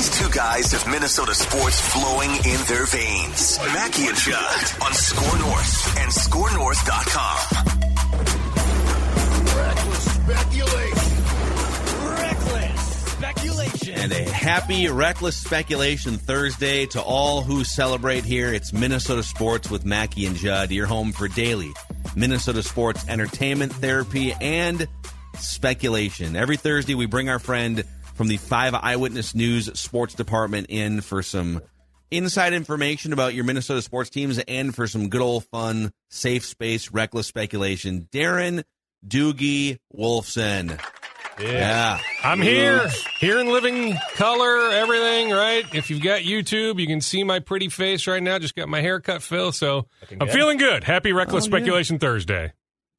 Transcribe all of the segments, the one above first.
These two guys have Minnesota sports flowing in their veins. Mackey and Judd on Score North and ScoreNorth.com. Reckless speculation. Reckless speculation. And a happy Reckless Speculation Thursday to all who celebrate here. It's Minnesota Sports with Mackey and Judd, your home for daily Minnesota sports entertainment, therapy, and speculation. Every Thursday, we bring our friend from the Five Eyewitness News Sports Department in for some inside information about your Minnesota sports teams and for some good old fun, safe space, reckless speculation. Darren Doogie Wolfson. Yeah. I'm here, here in living color, everything, right? If you've got YouTube, you can see my pretty face right now. Just got my haircut, Phil, so I'm feeling good. Happy Reckless Speculation Thursday.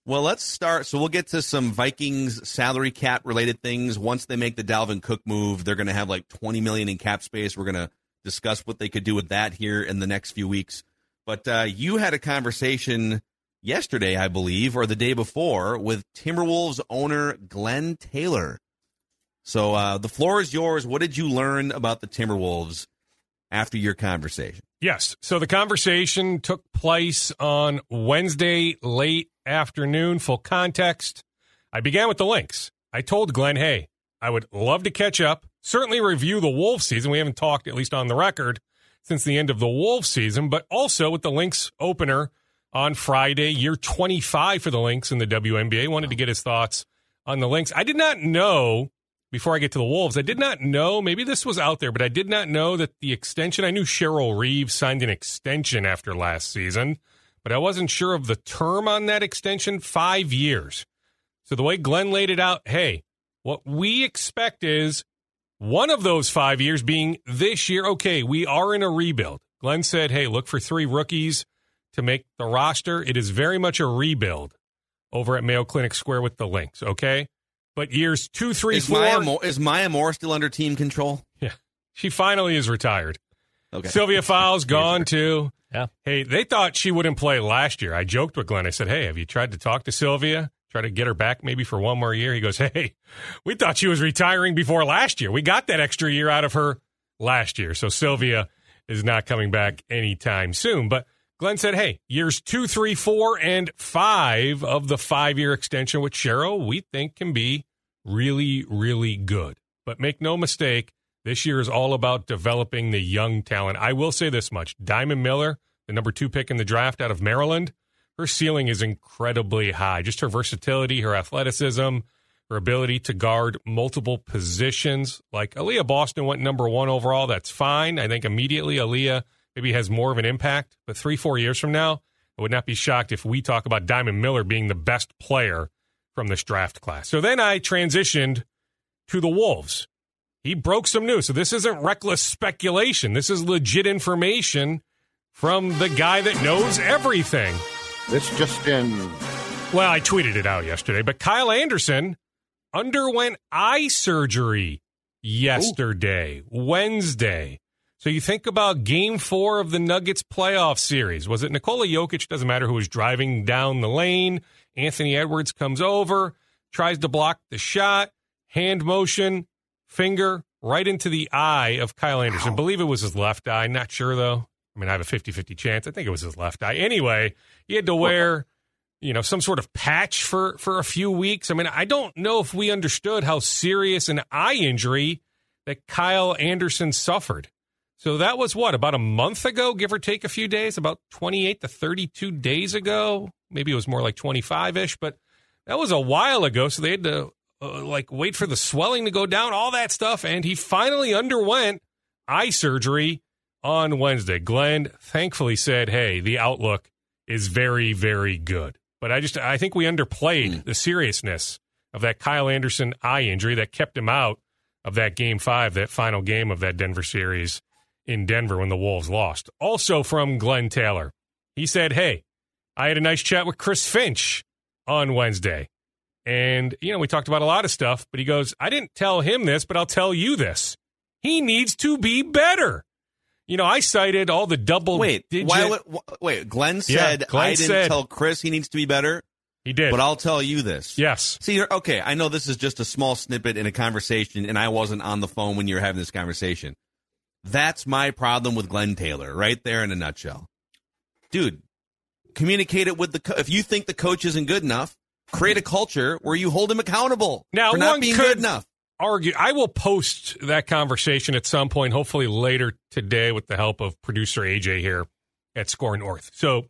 Well, let's start. So we'll get to some Vikings salary cap related things. Once they make the Dalvin Cook move, they're going to have like 20 million in cap space. We're going to discuss what they could do with that here in the next few weeks. But uh, you had a conversation yesterday, I believe, or the day before, with Timberwolves owner Glenn Taylor. So uh, the floor is yours. What did you learn about the Timberwolves after your conversation? Yes. So the conversation took place on Wednesday late afternoon. Full context. I began with the Lynx. I told Glenn, hey, I would love to catch up, certainly review the Wolves season. We haven't talked, at least on the record, since the end of the Wolves season, but also with the Lynx opener on Friday, year 25 for the Lynx in the WNBA. Wanted to get his thoughts on the Lynx. I did not know, before I get to the Wolves, I did not know, maybe this was out there, but I did not know that the extension, I knew Cheryl Reeves signed an extension after last season, but I wasn't sure of the term on that extension, five years. So the way Glenn laid it out, hey, what we expect is one of those five years being this year. Okay, we are in a rebuild. Glenn said, hey, look for three rookies to make the roster. It is very much a rebuild over at Mayo Clinic Square with the Lynx, okay? But years two, three, Is four. Maya, Moore, is Maya Moore still under team control? yeah, she finally is retired. Okay. Sylvia Fowles gone too. Yeah. Hey, they thought she wouldn't play last year. I joked with Glenn. I said, "Hey, have you tried to talk to Sylvia? Try to get her back maybe for one more year?" He goes, "Hey, we thought she was retiring before last year. We got that extra year out of her last year. So Sylvia is not coming back anytime soon." But Glenn said, "Hey, years two, three, four, and five of the five-year extension with Cheryl, we think can be really, really good. But make no mistake." This year is all about developing the young talent. I will say this much Diamond Miller, the number two pick in the draft out of Maryland, her ceiling is incredibly high. Just her versatility, her athleticism, her ability to guard multiple positions. Like Aaliyah Boston went number one overall. That's fine. I think immediately Aaliyah maybe has more of an impact. But three, four years from now, I would not be shocked if we talk about Diamond Miller being the best player from this draft class. So then I transitioned to the Wolves he broke some news. So this isn't reckless speculation. This is legit information from the guy that knows everything. This just in. Well, I tweeted it out yesterday, but Kyle Anderson underwent eye surgery yesterday, Wednesday. So you think about game four of the Nuggets playoff series. Was it Nikola Jokic? Doesn't matter who was driving down the lane. Anthony Edwards comes over, tries to block the shot, hand motion, finger right into the eye of Kyle Anderson. believe it was his left eye. Not sure though. I mean, I have a 50 50 chance. I think it was his left eye. Anyway, he had to wear, you know, some sort of patch for, for a few weeks. I mean, I don't know if we understood how serious an eye injury that Kyle Anderson suffered. So that was what, about a month ago, give or take a few days, about 28 to 32 days ago. Maybe it was more like 25 ish, but that was a while ago. So they had to uh, like wait for the swelling to go down, all that stuff. And he finally underwent eye surgery on Wednesday. Glenn thankfully said, Hey, the outlook is very, very good. But I just, I think we underplayed the seriousness of that Kyle Anderson eye injury that kept him out of that game five, that final game of that Denver series in Denver when the Wolves lost. Also from Glenn Taylor. He said, Hey, I had a nice chat with Chris Finch on Wednesday. And, you know, we talked about a lot of stuff, but he goes, I didn't tell him this, but I'll tell you this. He needs to be better. You know, I cited all the double Wait, digit. why would, wait, Glenn Yeah, said Glenn I didn't said- tell Chris he needs to be better, he did. but I'll tell you this. yes. See, okay, I know this is just a small snippet in a conversation, and I wasn't on the phone when you were having this conversation. That's my problem with Glenn Taylor, right there in a nutshell. Dude, communicate it with the co- if you think the coach isn't good enough, create a culture where you hold him accountable Now, for not being could- good enough. argue. I will post that conversation at some point, hopefully later today, with the help of producer AJ here at Score North. So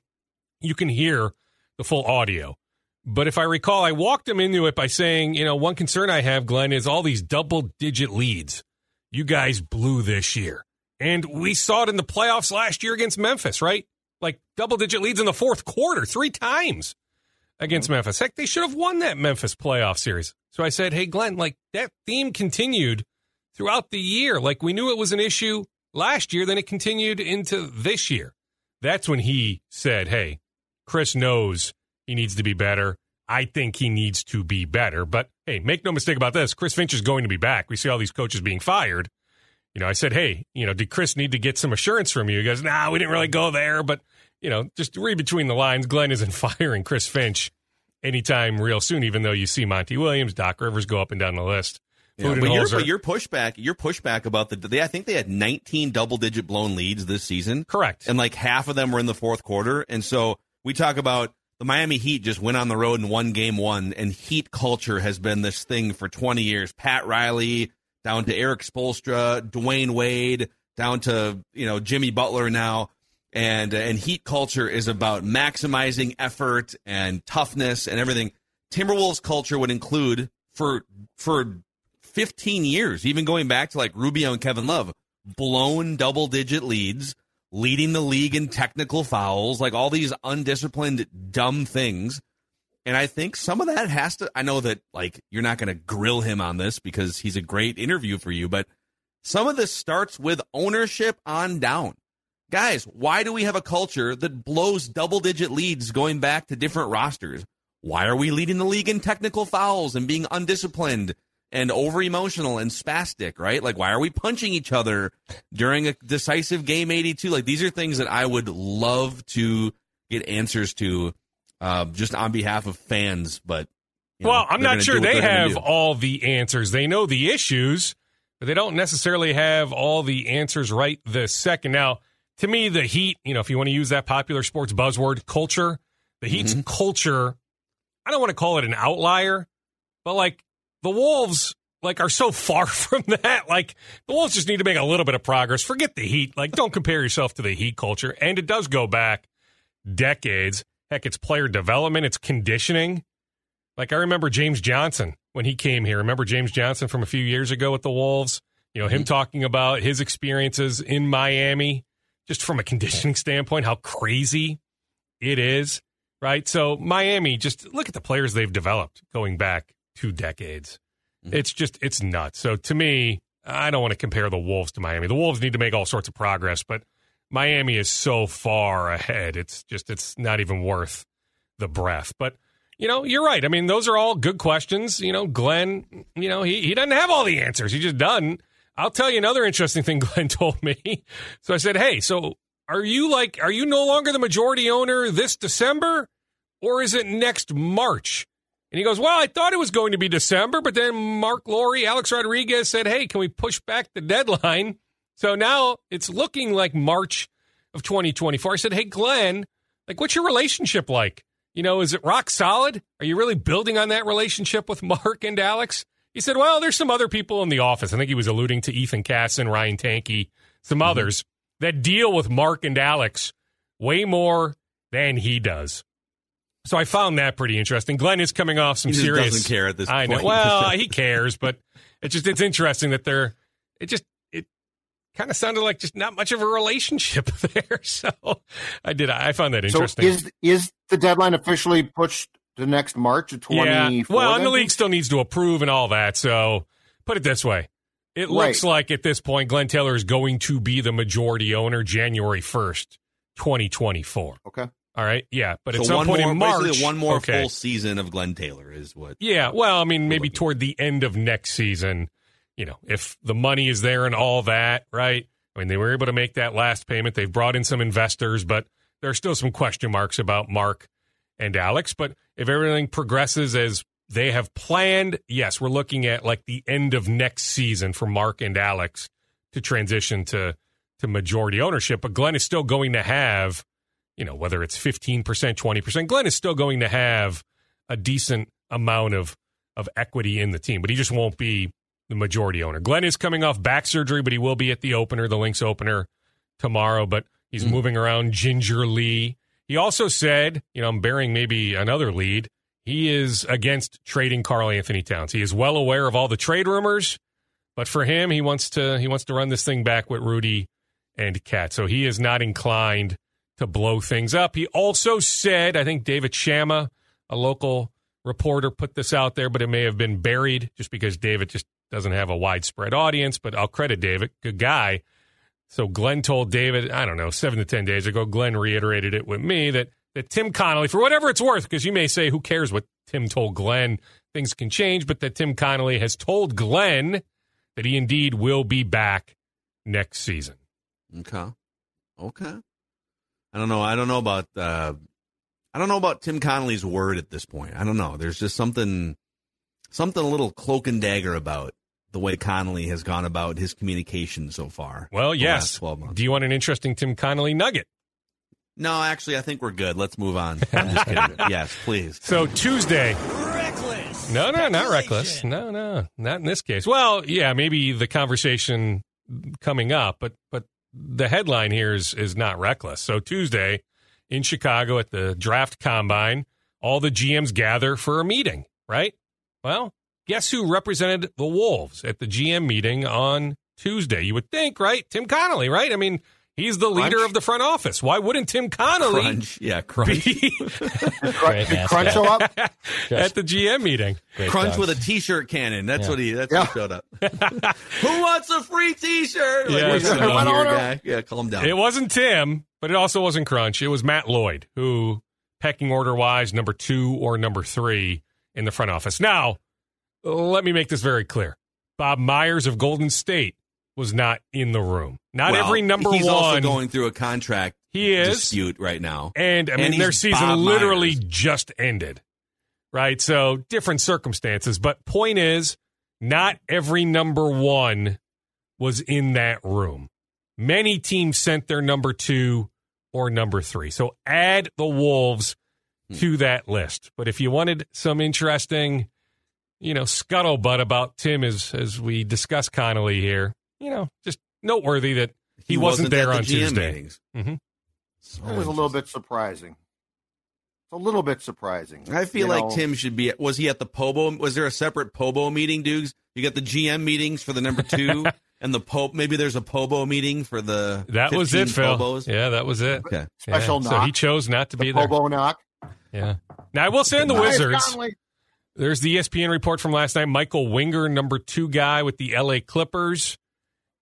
you can hear the full audio. But if I recall, I walked him into it by saying, you know, one concern I have, Glenn, is all these double digit leads you guys blew this year. And we saw it in the playoffs last year against Memphis, right? Like double digit leads in the fourth quarter, three times against mm-hmm. Memphis. Heck, they should have won that Memphis playoff series. So I said, hey, Glenn, like that theme continued throughout the year. Like we knew it was an issue last year, then it continued into this year. That's when he said, hey, Chris knows he needs to be better. I think he needs to be better. But hey, make no mistake about this. Chris Finch is going to be back. We see all these coaches being fired. You know, I said, hey, you know, did Chris need to get some assurance from you? He goes, nah, we didn't really go there. But, you know, just read between the lines. Glenn isn't firing Chris Finch anytime real soon, even though you see Monty Williams, Doc Rivers go up and down the list. Yeah, but, your, but your pushback, your pushback about the they, I think they had 19 double digit blown leads this season. correct. and like half of them were in the fourth quarter. And so we talk about the Miami Heat just went on the road and won game one, and Heat culture has been this thing for 20 years. Pat Riley down to Erik Spoelstra, Dwyane Wade down to you know Jimmy Butler now, and uh, and Heat culture is about maximizing effort and toughness and everything. Timberwolves culture would include for for 15 years, even going back to like Rubio and Kevin Love, blown double digit leads, leading the league in technical fouls, like all these undisciplined, dumb things. And I think some of that has to, I know that like you're not going to grill him on this because he's a great interview for you, but some of this starts with ownership on down. Guys, why do we have a culture that blows double digit leads going back to different rosters? Why are we leading the league in technical fouls and being undisciplined and over emotional and spastic, right? Like, why are we punching each other during a decisive game 82? Like, these are things that I would love to get answers to uh, just on behalf of fans. But, you know, well, I'm not sure they have all the answers. They know the issues, but they don't necessarily have all the answers right this second. Now, to me, the Heat, you know, if you want to use that popular sports buzzword, culture, the Heat's Mm-hmm. culture, I don't want to call it an outlier, but like the Wolves, like are so far from that. Like the Wolves just need to make a little bit of progress. Forget the Heat. Like don't compare yourself to the Heat culture. And it does go back decades. Heck, it's player development, it's conditioning. Like I remember James Johnson when he came here. Remember James Johnson from a few years ago with the Wolves? You know, him talking about his experiences in Miami, just from a conditioning standpoint, how crazy it is, right? So Miami, just look at the players they've developed going back two decades. Mm-hmm. It's just it's nuts. So to me, I don't want to compare the Wolves to Miami. The Wolves need to make all sorts of progress, but Miami is so far ahead. It's just it's not even worth the breath. But you know, you're right. I mean, those are all good questions. You know, Glenn, you know, he, he doesn't have all the answers. He just doesn't. I'll tell you another interesting thing Glenn told me. So I said, Hey, so are you like, are you no longer the majority owner this December or is it next March? And he goes, Well, I thought it was going to be December, but then Marc Lore, Alex Rodriguez said, Hey, can we push back the deadline? So now it's looking like March of 2024. I said, Hey, Glenn, like, what's your relationship like? You know, is it rock solid? Are you really building on that relationship with Marc and Alex? He said, Well, there's some other people in the office. I think he was alluding to Ethan Casson, Ryan Tanke, some mm-hmm. others that deal with Marc and Alex way more than he does. So I found that pretty interesting. Glenn is coming off some He just serious. doesn't care at this I know. point. Well, he cares, but it's just it's interesting that they're. It just it kind of sounded like just not much of a relationship there. So I did. I found that interesting. So is is the deadline officially pushed to next March of twenty? yeah. Well, and the league still needs to approve and all that. So put it this way: It Right. looks like at this point, Glenn Taylor is going to be the majority owner January 1st, 2024. Okay. All right. Yeah. But at some one point more, in March. one more okay. full season of Glenn Taylor is what. Yeah. Well, I mean, maybe toward the end of next season, you know, if the money is there and all that, right? I mean, they were able to make that last payment. They've brought in some investors, but there are still some question marks about Marc and Alex. But if everything progresses as they have planned, yes, we're looking at like the end of next season for Marc and Alex to transition to to majority ownership. But Glenn is still going to have, you know, whether it's fifteen percent, twenty percent, Glenn is still going to have a decent amount of of equity in the team, but he just won't be the majority owner. Glenn is coming off back surgery, but he will be at the opener, the Lynx opener tomorrow. But he's hmm. moving around gingerly. He also said, you know, I'm bearing maybe another lead. He is against trading Karl-Anthony Towns. He is well aware of all the trade rumors, but for him, he wants to he wants to run this thing back with Rudy and Cat. So he is not inclined to blow things up. He also said, I think David Shama, a local reporter, put this out there, but it may have been buried just because David just doesn't have a widespread audience. But I'll credit David, good guy. So Glenn told David, I don't know, seven to ten days ago. Glenn reiterated it with me that that Tim Connelly, for whatever it's worth, because you may say, who cares what Tim told Glenn? Things can change, but that Tim Connelly has told Glenn that he indeed will be back next season. Okay. Okay. I don't know. I don't know about. Uh, I don't know about Tim Connelly's word at this point. I don't know. There's just something, something a little cloak and dagger about the way Connelly has gone about his communication so far. Well, yes. last Twelve months. Do you want an interesting Tim Connelly nugget? No, actually, I think we're good. Let's move on. I'm just kidding. yes, please. So Tuesday. Reckless. No, no, not reckless. No, no, not in this case. Well, yeah, maybe the conversation coming up, but but the headline here is is not reckless. So Tuesday in Chicago at the draft combine, all the GMs gather for a meeting, right? Well, guess who represented the Wolves at the GM meeting on Tuesday? You would think, right? Tim Connelly, right? I mean, he's the leader Crunch? of the front office. Why wouldn't Tim Connelly Crunch. Yeah, crunch. be Crunch, Crunch show up? at the GM meeting? Crunch with a t-shirt cannon. That's Yeah. what he. That's Yeah. what showed up. Who wants a free t-shirt? Like, Yeah, what's so- the Why don't here, I- guy? Yeah, calm down. It wasn't Tim, but it also wasn't Crunch. It was Matt Lloyd, who pecking order wise, number two or number three in the front office. Now, let me make this very clear. Bob Myers of Golden State was not in the room. Not Well, every number he's one. also going through a contract he is. dispute right now. And I mean, he's their season Bob literally Myers. just ended, right? So different circumstances. But point is, not every number one was in that room. Many teams sent their number two or number three. So add the Wolves Hmm. to that list. But if you wanted some interesting, you know, scuttlebutt about Tim as as we discuss Connelly here, you know, just noteworthy that he, wasn't, there at the on GM Tuesday. meetings. Mhm. So It was a little bit surprising. It's a little bit surprising. I feel like know, Tim should be. Was he at the Pobo? Was there a separate Pobo meeting, Dukes? You got the GM meetings for the number two, and the Pope. Maybe there's a Pobo meeting for the. That was 15 it, Phil. Pobos? Yeah, that was it. Okay. Special Yeah. knock. So he chose not to the be there. Pobo knock. Yeah. Now I will say on the Wizards, Conley. There's the ESPN report from last night. Michael Winger, number two guy with the LA Clippers,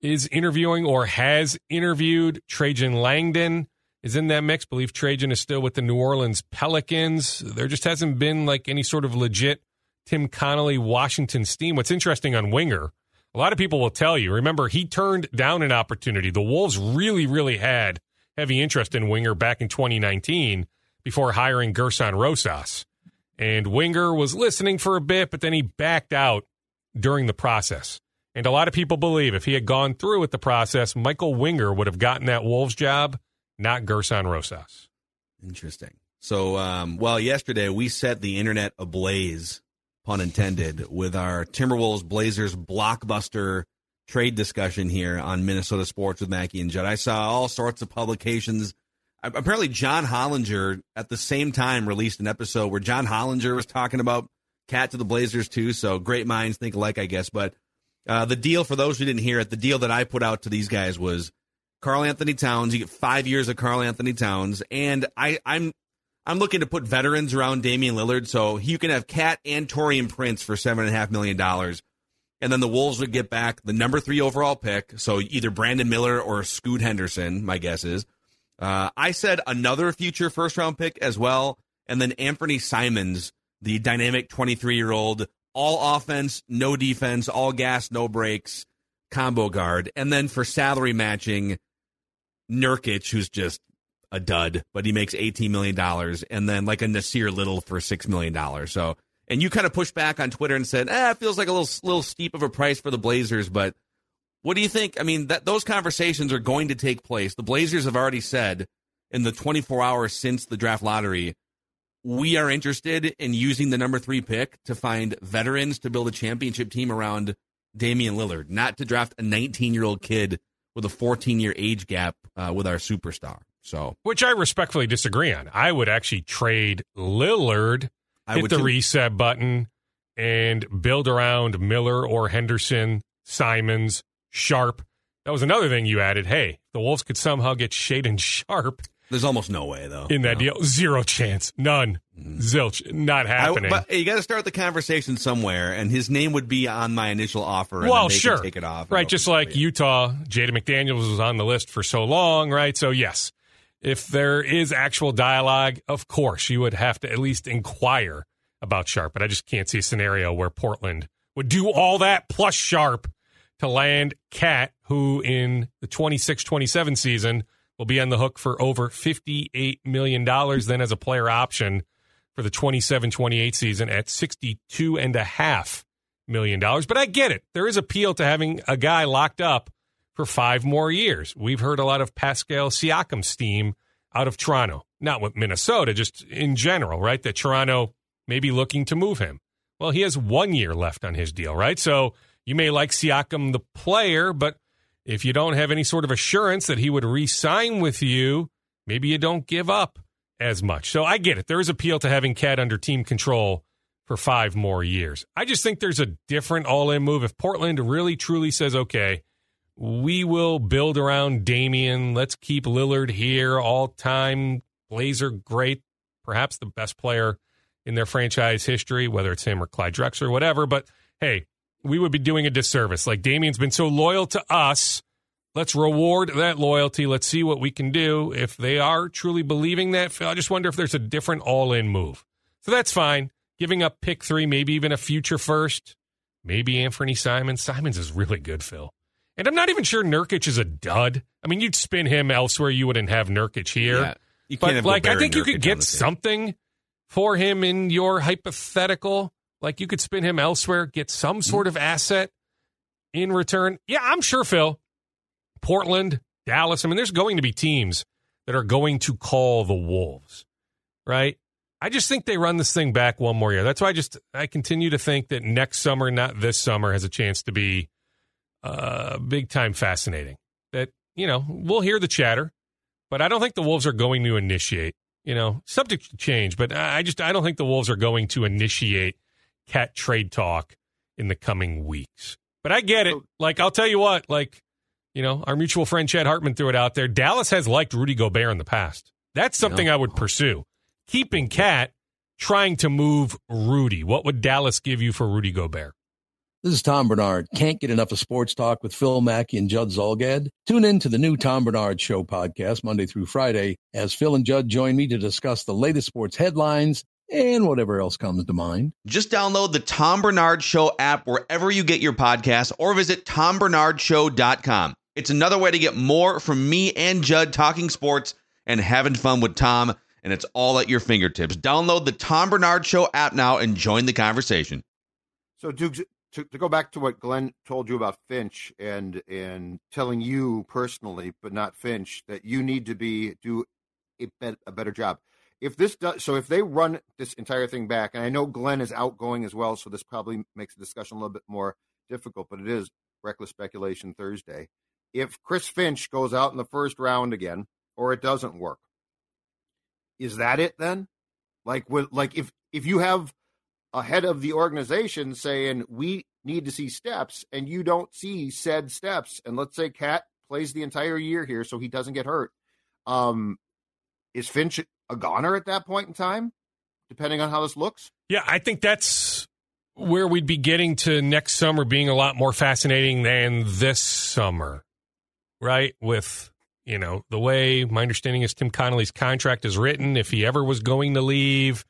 is interviewing or has interviewed. Trajan Langdon is in that mix. believe Trajan is still with the New Orleans Pelicans. There just hasn't been like any sort of legit Tim Connelly Washington steam. What's interesting on Winger, a lot of people will tell you, remember, he turned down an opportunity. The Wolves really, really had heavy interest in Winger back in 2019 before hiring Gerson Rosas. And Winger was listening for a bit, but then he backed out during the process. And a lot of people believe if he had gone through with the process, Michael Winger would have gotten that Wolves job, not Gerson Rosas. Interesting. So, um, well, yesterday we set the internet ablaze, pun intended, with our Timberwolves Blazers blockbuster trade discussion here on Minnesota Sports with Mackey and Judd. I saw all sorts of publications. Apparently, John Hollinger at the same time released an episode where John Hollinger was talking about Cat to the Blazers too. So great minds think alike, I guess. But uh, the deal for those who didn't hear it, the deal that I put out to these guys was Karl-Anthony Towns. You get five years of Karl-Anthony Towns, and I, I'm I'm looking to put veterans around Damian Lillard, so you can have Cat and Taurean Prince for seven and a half million dollars. and then the Wolves would get back the number three overall pick. So either Brandon Miller or Scoot Henderson, my guess is. Uh, I said another future first round pick as well, and then Anthony Simons, the dynamic 23 year old, all offense, no defense, all gas, no brakes, combo guard, and then for salary matching, Nurkic, who's just a dud, but he makes $18 million, and then like a Nassir Little for $6 million. So, and you kind of pushed back on Twitter and said, eh, it feels like a little, little steep of a price for the Blazers, but what do you think? I mean, that those conversations are going to take place. The Blazers have already said in the 24 hours since the draft lottery, we are interested in using the number three pick to find veterans to build a championship team around Damian Lillard, not to draft a 19 year old kid with a 14 year age gap uh, with our superstar. So, which I respectfully disagree on. I would actually trade Lillard, I hit the too. reset button, and build around Miller or Henderson, Simons, Sharp. That was another thing you added. Hey, the Wolves could somehow get Shaedon Sharpe there's almost no way though in that No. deal. Zero chance. None. Zilch. Not Mm-hmm. I- happening. but you got to start the conversation somewhere, and his name would be on my initial offer. And well, they sure. Take it off. Right, just like Utah, Jaden McDaniels was on the list for so long, right? So, yes, if there is actual dialogue, of course, you would have to at least inquire about Sharpe. But I just can't see a scenario where Portland would do all that plus Sharp to land Cat, who in the 26 27 season will be on the hook for over $58 million then as a player option for the 27 28 season at $62.5 million. But I get it. There is appeal to having a guy locked up for five more years. We've heard a lot of Pascal Siakam steam out of Toronto, not with Minnesota, just in general, right? That Toronto may be looking to move him. Well, he has one year left on his deal, right? So you may like Siakam, the player, but if you don't have any sort of assurance that he would re sign with you, maybe you don't give up as much. So I get it. There is appeal to having Cat under team control for five more years. I just think there's a different all in move. If Portland really truly says, okay, we will build around Damian, let's keep Lillard here all time. Blazer, great, perhaps the best player in their franchise history, whether it's him or Clyde Drexler or whatever. But hey, we would be doing a disservice. Like Damian's been so loyal to us. Let's reward that loyalty. Let's see what we can do. If they are truly believing that, I just wonder if there's a different all in move. So that's fine. Giving up pick three, maybe even a future first. Maybe Anthony Simons. Simons is really good, Phil. And I'm not even sure Nurkic is a dud. I mean, you'd spin him elsewhere. You wouldn't have Nurkic here. Yeah. You but like, I think you could get something for him in your hypothetical. Like you could spin him elsewhere, get some Mm-hmm. sort of asset in return. Yeah, I'm sure, Phil. Portland, Dallas. I mean, there's going to be teams that are going to call the Wolves, right? I just think they run this thing back one more year. That's why I just I continue to think that next summer, not this summer, has a chance to be uh, big time fascinating. That you know we'll hear the chatter, but I don't think the Wolves are going to initiate. You know, subject to change, but I I just I don't think the Wolves are going to initiate cat trade talk in the coming weeks. But I get it. Like I'll tell you what, like you know, our mutual friend Chad Hartman threw it out there. Dallas has liked Rudy Gobert in the past. That's something I would pursue. Keeping Cat, trying to move Rudy. What would Dallas give you for Rudy Gobert? This is Tom Barnard. Can't get enough of sports talk with Phil Mackey and Judd Zulgad? Tune in to the new Tom Barnard Show podcast Monday through Friday as Phil and Judd join me to discuss the latest sports headlines and whatever else comes to mind. Just download the Tom Barnard Show app wherever you get your podcasts or visit tombarnardshow.com. It's another way to get more from me and Judd talking sports and having fun with Tom, and it's all at your fingertips. Download the Tom Barnard Show app now and join the conversation. So, Dukes, to, to go back to what Glenn told you about Finch and and telling you personally, but not Finch, that you need to be do a, bet, a better job. If this does, so if they run this entire thing back, and I know Glenn is outgoing as well, so this probably makes the discussion a little bit more difficult, but it is reckless speculation Thursday. If Chris Finch goes out in the first round again, or it doesn't work, is that it then? Like, with, like if if you have a head of the organization saying we need to see steps and you don't see said steps and let's say cat plays the entire year here so he doesn't get hurt um is finch a goner at that point in time depending on how this looks Yeah, I think that's where we'd be getting to next summer being a lot more fascinating than this summer, right? With, you know, the way my understanding is Tim Connelly's contract is written, if he ever was going to leave,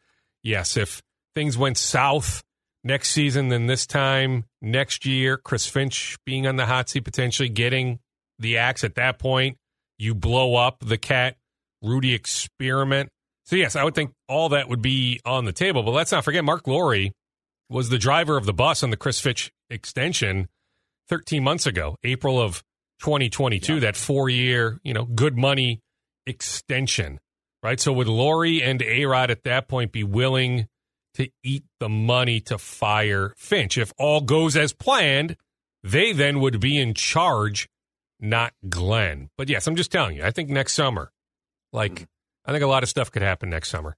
yes, if things went south next season, then this time next year, Chris Finch being on the hot seat, potentially getting the axe at that point, you blow up the cat Rudy experiment. So, yes, I would think all that would be on the table. But let's not forget, Marc Lore was the driver of the bus on the Chris Finch extension 13 months ago, April of 2022, yeah. that four year, you know, good money extension, right? So, would Lore and A Rod at that point be willing to eat the money to fire Finch? If all goes as planned, they then would be in charge, not Glenn. But yes, I'm just telling you, I think next summer, like, mm-hmm. I think a lot of stuff could happen next summer.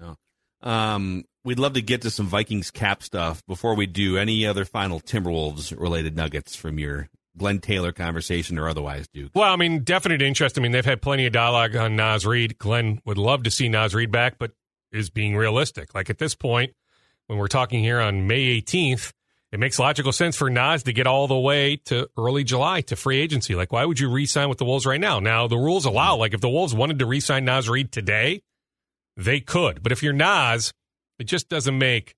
Yeah. Um, we'd love to get to some Vikings cap stuff before we do any other final Timberwolves related nuggets from your Glenn Taylor conversation or otherwise, Duke. Well, I mean, definite interest. I mean, they've had plenty of dialogue on Naz Reid. Glenn would love to see Naz Reid back, but is being realistic. Like at this point, when we're talking here on May 18th, it makes logical sense for Naz to get all the way to early July to free agency. Like, why would you re-sign with the Wolves right now? Now, the rules allow, like, if the Wolves wanted to re-sign Naz Reid today, they could. But if you're Naz, it just doesn't make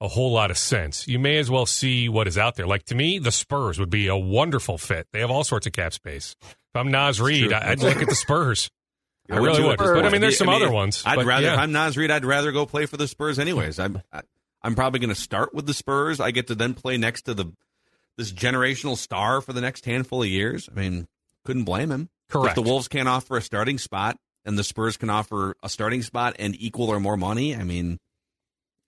a whole lot of sense. You may as well see what is out there. Like, to me, the Spurs would be a wonderful fit. They have all sorts of cap space. If I'm Naz Reid, I'd look at the Spurs. I really would. But I mean, there's some I mean, other ones. I'd but, rather, yeah. if I'm Naz Reid, I'd rather go play for the Spurs anyways. I'm, I, I'm probably going to start with the Spurs. I get to then play next to the this generational star for the next handful of years. I mean, couldn't blame him. Correct. If the Wolves can't offer a starting spot and the Spurs can offer a starting spot and equal or more money, I mean,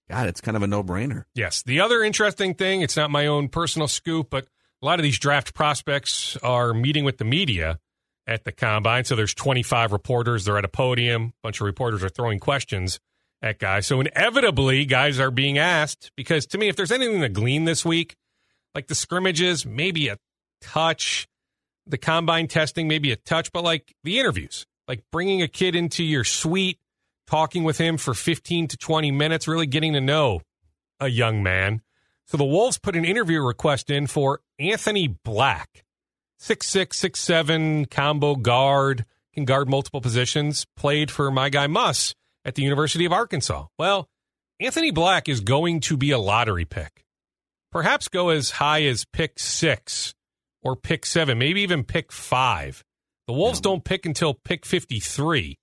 God, it's kind of a no brainer. Yes. The other interesting thing, it's not my own personal scoop, but a lot of these draft prospects are meeting with the media at the combine. So there's 25 reporters. They're at a podium. A bunch of reporters are throwing questions at guys. So inevitably, guys are being asked because to me, if there's anything to glean this week, like the scrimmages, maybe a touch, the combine testing, maybe a touch, but like the interviews, like bringing a kid into your suite, talking with him for 15 to 20 minutes, really getting to know a young man. So the Wolves put an interview request in for Anthony Black six six six seven combo guard can guard multiple positions. Played for my guy Muss at the University of Arkansas. Well, Anthony Black is going to be a lottery pick. Perhaps go as high as pick six or pick seven, maybe even pick five. The Wolves don't pick until pick 53.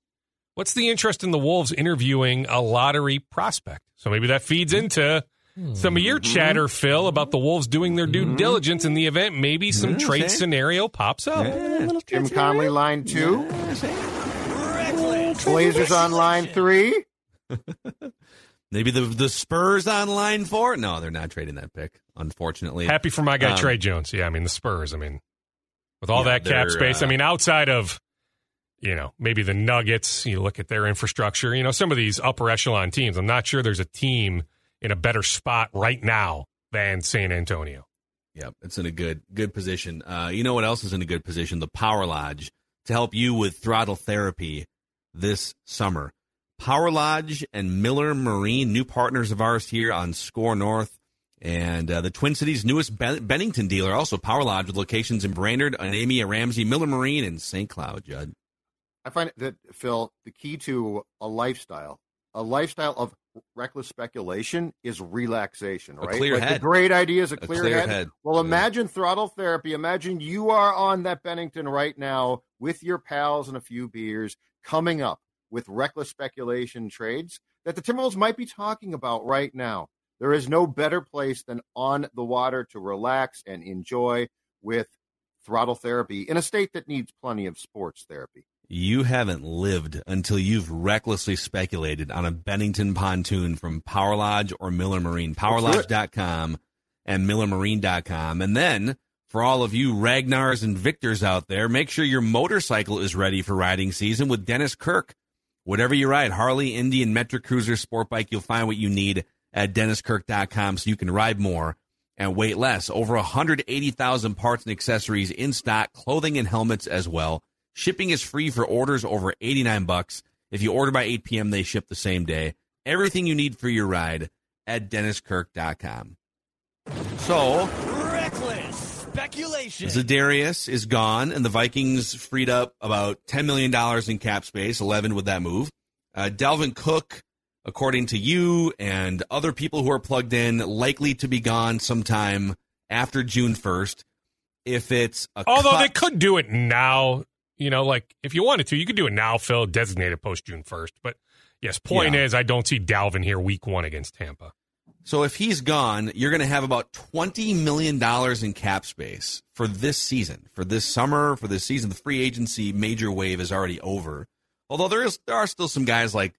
What's the interest in the Wolves interviewing a lottery prospect? So maybe that feeds into some of your mm-hmm. chatter, Phil, about the Wolves doing their due mm-hmm. diligence in the event. Maybe some trade scenario pops up. Yeah. Tim Connelly, line two. Blazers on line three. Maybe the the Spurs on line four. No, they're not trading that pick. Unfortunately, happy for my guy um, Tre Jones. Yeah, I mean the Spurs. I mean, with all yeah, that cap space. Uh, I mean, outside of you know maybe the Nuggets, you look at their infrastructure. You know, some of these upper echelon teams. I'm not sure there's a team in a better spot right now than San Antonio. Yep, it's in a good good position. Uh, you know what else is in a good position? The Power Lodge to help you with throttle therapy this summer. Power Lodge and Miller Marine, new partners of ours here on Score North, and uh, the Twin Cities' newest ben- Bennington dealer, also Power Lodge with locations in Brainerd, Anemia, Ramsey, Miller Marine, and St. Cloud. Judd, I find that Phil, the key to a lifestyle, a lifestyle of reckless speculation is relaxation, right? A clear like head. The great idea is a clear, a clear head. head. Well, imagine yeah. throttle therapy. Imagine you are on that Bennington right now with your pals and a few beers coming up with reckless speculation trades that the Timberwolves might be talking about right now. There is no better place than on the water to relax and enjoy with throttle therapy in a state that needs plenty of sports therapy. You haven't lived until you've recklessly speculated on a Bennington pontoon from Power Lodge or Miller Marine. PowerLodge.com and MillerMarine.com. And then for all of you Ragnars and Victors out there, make sure your motorcycle is ready for riding season with Dennis Kirk. Whatever you ride, Harley, Indian, Metric Cruiser, Sport Bike, you'll find what you need at DennisKirk.com so you can ride more and wait less. Over 180,000 parts and accessories in stock, clothing and helmets as well. Shipping is free for orders over 89 bucks. If you order by 8 p.m., they ship the same day. Everything you need for your ride at DennisKirk.com. So, speculation. Za'Darius is gone, and the Vikings freed up about $10 million in cap space, 11 with that move. Uh, Dalvin Cook, according to you and other people who are plugged in, likely to be gone sometime after June 1st. If it's a Although cut- they could do it now, you know, like if you wanted to, you could do it now, Phil, designated post June 1st. But yes, point Yeah. is, I don't see Dalvin here week one against Tampa. So if he's gone, you're going to have about $20 million in cap space for this season, for this summer, for this season. The free agency major wave is already over. Although there is, there are still some guys like,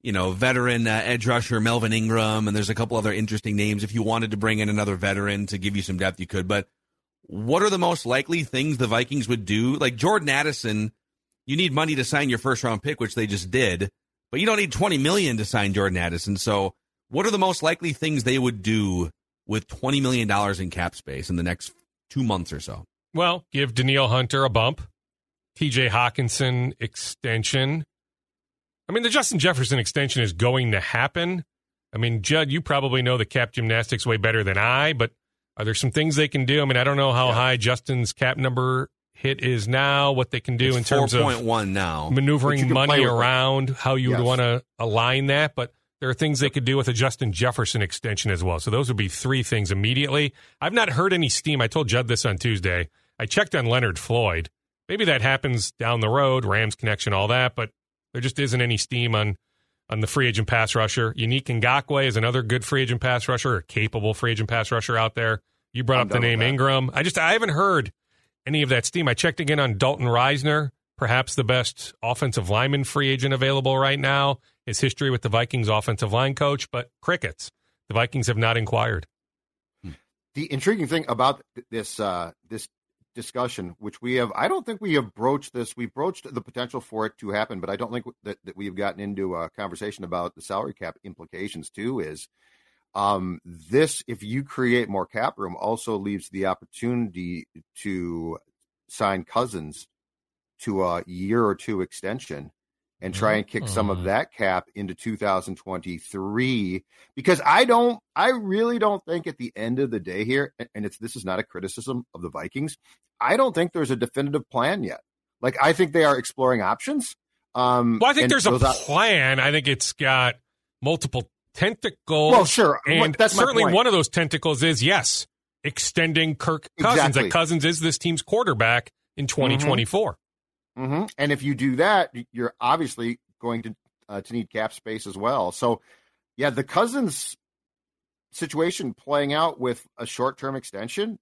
you know, veteran uh, edge rusher Melvin Ingram, and there's a couple other interesting names. If you wanted to bring in another veteran to give you some depth, you could. But what are the most likely things the Vikings would do? Like Jordan Addison, you need money to sign your first round pick, which they just did, but you don't need 20 million to sign Jordan Addison. So what are the most likely things they would do with $20 million in cap space in the next two months or so? Well, give Danielle Hunter a bump, TJ Hockenson extension. I mean, the Justin Jefferson extension is going to happen. I mean, Judd, you probably know the cap gymnastics way better than I, but are there some things they can do? I mean, I don't know how high Justin's cap number hit is now, what they can do in It's terms of 4.1 now. Maneuvering money around, how you would want to align that. But there are things they could do with a Justin Jefferson extension as well. So those would be three things immediately. I've not heard any steam. I told Judd this on Tuesday. I checked on Leonard Floyd. Maybe that happens down the road, Rams connection, all that, but there just isn't any steam on on the free agent pass rusher. Yannick Ngakoue is another good free agent pass rusher, a capable free agent pass rusher out there. You brought I'm up the name. Ingram. I just I haven't heard any of that steam. I checked again on Dalton Risner, perhaps the best offensive lineman free agent available right now. His history with the Vikings offensive line coach, but crickets. The Vikings have not inquired. the intriguing thing about this uh, this discussion, which we have, I don't think we have broached this. We broached the potential for it to happen, but I don't think that, that we have gotten into a conversation about the salary cap implications too. Is um, this if you create more cap room also leaves the opportunity to sign Cousins to a year or two extension and try and kick some of Mm. that cap into 2023 because I don't I really don't think at the end of the day here and- it's this is not a criticism of the Vikings I don't think there's a definitive plan yet like I think they are exploring options um Well, I think there's a op- plan. I think it's got multiple tentacles. well sure and that's certainly one of those tentacles is yes, extending Kirk Cousins. Exactly. That Cousins is this team's quarterback in 2024. Hmm And if you do that, you're obviously going to uh, to need cap space as well. So, yeah, the Cousins situation playing out with a short term extension,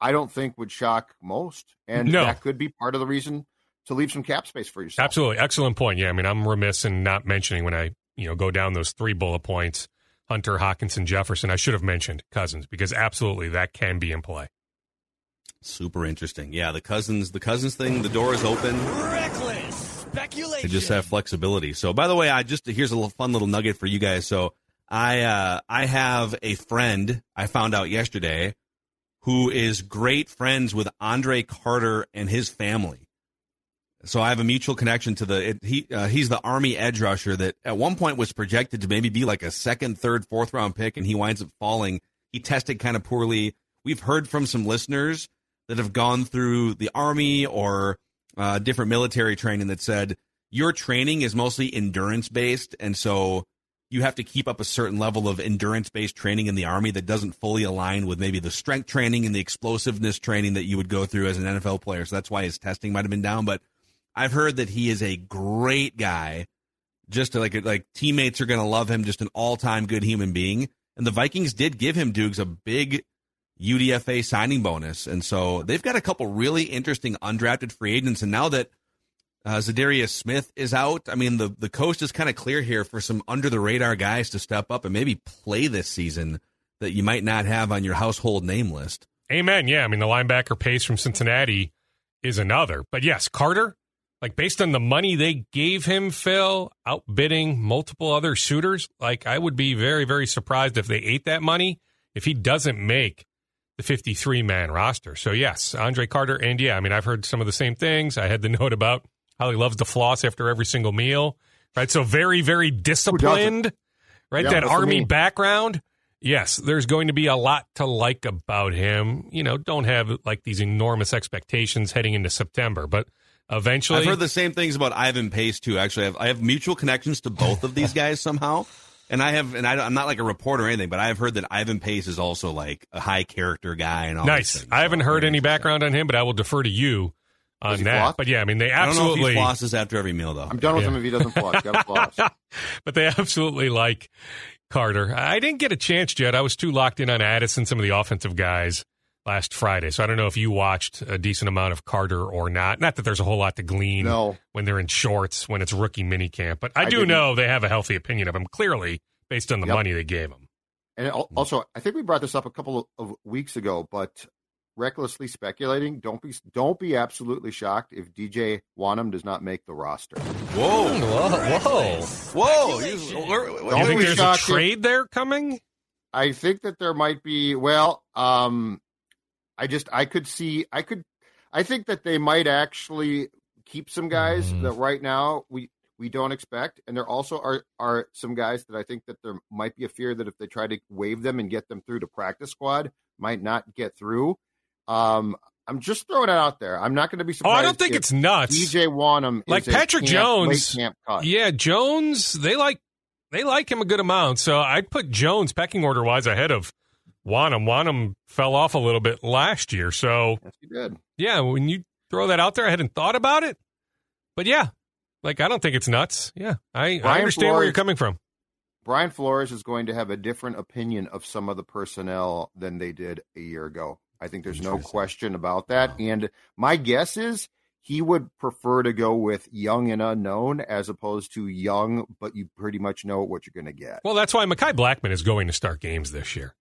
I don't think would shock most, and No. that could be part of the reason to leave some cap space for yourself. Absolutely, excellent point. Yeah, I mean, I'm remiss in not mentioning when I you know go down those three bullet points: Hunter, Hockenson, Jefferson. I should have mentioned Cousins because absolutely that can be in play. Super interesting. Yeah, the cousins, the cousins thing, the door is open. Reckless speculation. They just have flexibility. So, by the way, I just here's a little fun little nugget for you guys. So, I uh, I have a friend I found out yesterday who is great friends with Andre Carter and his family. So I have a mutual connection to the it, he uh, he's the Army edge rusher that at one point was projected to maybe be like a second, third, fourth round pick, and he winds up falling. He tested kind of poorly. We've heard from some listeners that have gone through the Army or uh, different military training that said your training is mostly endurance based, and so you have to keep up a certain level of endurance based training in the Army that doesn't fully align with maybe the strength training and the explosiveness training that you would go through as an NFL player. So that's why his testing might have been down. But I've heard that he is a great guy. Just like like teammates are going to love him. Just an all time good human being. And the Vikings did give him Dukes a big UDFA signing bonus, and so they've got a couple really interesting undrafted free agents. And now that uh, Za'Darius Smith is out, I mean the the coast is kind of clear here for some under the radar guys to step up and maybe play this season that you might not have on your household name list. Amen. Yeah, I mean the linebacker pace from Cincinnati is another, but yes, Carter. Like based on the money they gave him, Phil, outbidding multiple other suitors, like I would be very, very surprised if they ate that money if he doesn't make the 53 man roster. So, yes, Andre Carter. And yeah, I mean, I've heard some of the same things. I had the note about how he loves to floss after every single meal, right? So, very, very disciplined, right? Yeah, that that's what I army background. Yes, there's going to be a lot to like about him. You know, don't have like these enormous expectations heading into September, but eventually, I've heard the same things about Ivan Pace too. Actually, I have, I have mutual connections to both of these guys somehow, and I have, and I, I'm not like a reporter or anything, but I have heard that Ivan Pace is also like a high character guy and all. nice. things. I haven't So, heard any background on him, but I will defer to you on that. floss? But yeah, I mean, they I don't know if absolutely. he flosses after every meal though. I'm done with Yeah. him if he doesn't floss. Got floss. but they absolutely like Carter. I didn't get a chance, yet. I was too locked in on Addison, some of the offensive guys last Friday. So I don't know if you watched a decent amount of Carter or not. Not that there's a whole lot to glean No. when they're in shorts, when it's rookie minicamp. But I, I do didn't. know they have a healthy opinion of him, clearly, based on the Yep. money they gave him. And Hmm. also, I think we brought this up a couple of weeks ago, but recklessly speculating, don't be don't be absolutely shocked if DJ Wonnum does not make the roster. Whoa, Whoa, whoa. whoa! Speculation. You- you think there's a shocked if- trade there coming? I think that there might be. Well, um, I just I could see I could I think that they might actually keep some guys Mhm. that right now we we don't expect, and there also are are some guys that I think that there might be a fear that if they try to waive them and get them through to practice squad, might not get through. Um, I'm just throwing it out there. I'm not going to be surprised. Oh. I don't think it's nuts. DJ Wonnum Like Patrick camp- Jones. camp cut. Yeah, Jones, they like they like him a good amount. So I'd put Jones pecking order wise ahead of Wonnum. Wonnum fell off a little bit last year. So Yes, yeah, when you throw that out there, I hadn't thought about it. But yeah, like I don't think it's nuts. Yeah, I, I understand where you're coming from. Brian Flores is going to have a different opinion of some of the personnel than they did a year ago. I think there's no question about that. And my guess is he would prefer to go with young and unknown as opposed to young, but you pretty much know what you're going to get. Well, that's why Mekhi Blackmon is going to start games this year.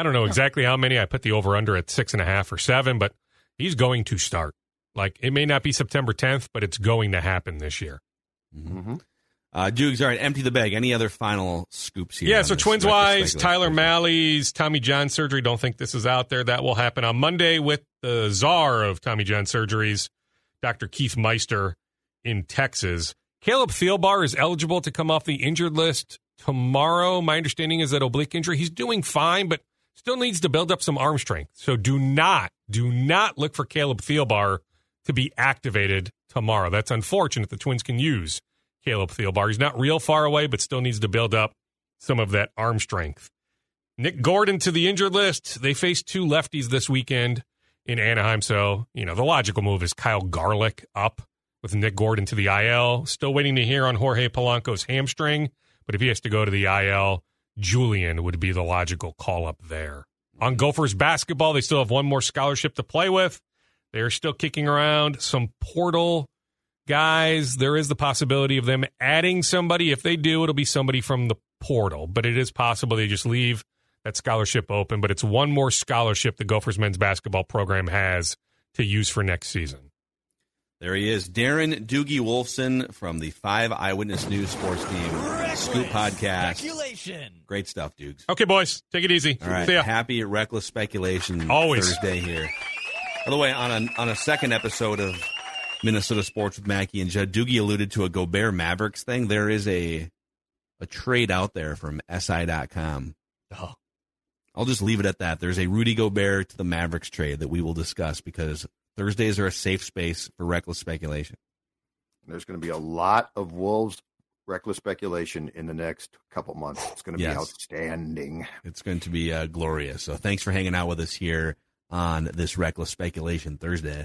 I don't know exactly how many. I put the over under at six and a half or seven, but he's going to start. Like it may not be September 10th, but it's going to happen this year. hmm Uh, Dukes, all right, empty the bag. Any other final scoops here? Yeah, so twins wise. Tyler Mahle's Tommy John surgery. Don't think this is out there. That will happen on Monday with the czar of Tommy John surgeries, Dr. Keith Meister in Texas. Caleb Thielbar is eligible to come off the injured list tomorrow. My understanding is that oblique injury. He's doing fine, but still needs to build up some arm strength. So do not, do not look for Caleb Thielbar to be activated tomorrow. That's unfortunate. The Twins can use Caleb Thielbar. He's not real far away, but still needs to build up some of that arm strength. Nick Gordon to the injured list. They face two lefties this weekend in Anaheim. So, you know, the logical move is Kyle Garlick up with Nick Gordon to the IL. Still waiting to hear on Jorge Polanco's hamstring. But if he has to go to the IL, Julien would be the logical call up there. On Gophers basketball, they still have one more scholarship to play with. They're still kicking around some portal guys. There is the possibility of them adding somebody. If they do, it'll be somebody from the portal, but it is possible they just leave that scholarship open. But it's one more scholarship the Gophers men's basketball program has to use for next season. There he is, Darren Doogie Wolfson from the Five Eyewitness News Sports Team Scoop Podcast. Speculation. Great stuff, Dukes. Okay, boys, take it easy. All right, See ya. happy reckless speculation Always. Thursday here. By the way, on a on a second episode of Minnesota Sports with Mackey and Judd, Doogie alluded to a Gobert Mavericks thing. There is a a trade out there from SI.com. Oh. I'll just leave it at that. There's a Rudy Gobert to the Mavericks trade that we will discuss because Thursdays are a safe space for reckless speculation. There's going to be a lot of Wolves reckless speculation in the next couple months. It's going to Yes. be outstanding. It's going to be uh, glorious. So thanks for hanging out with us here on this reckless speculation Thursday.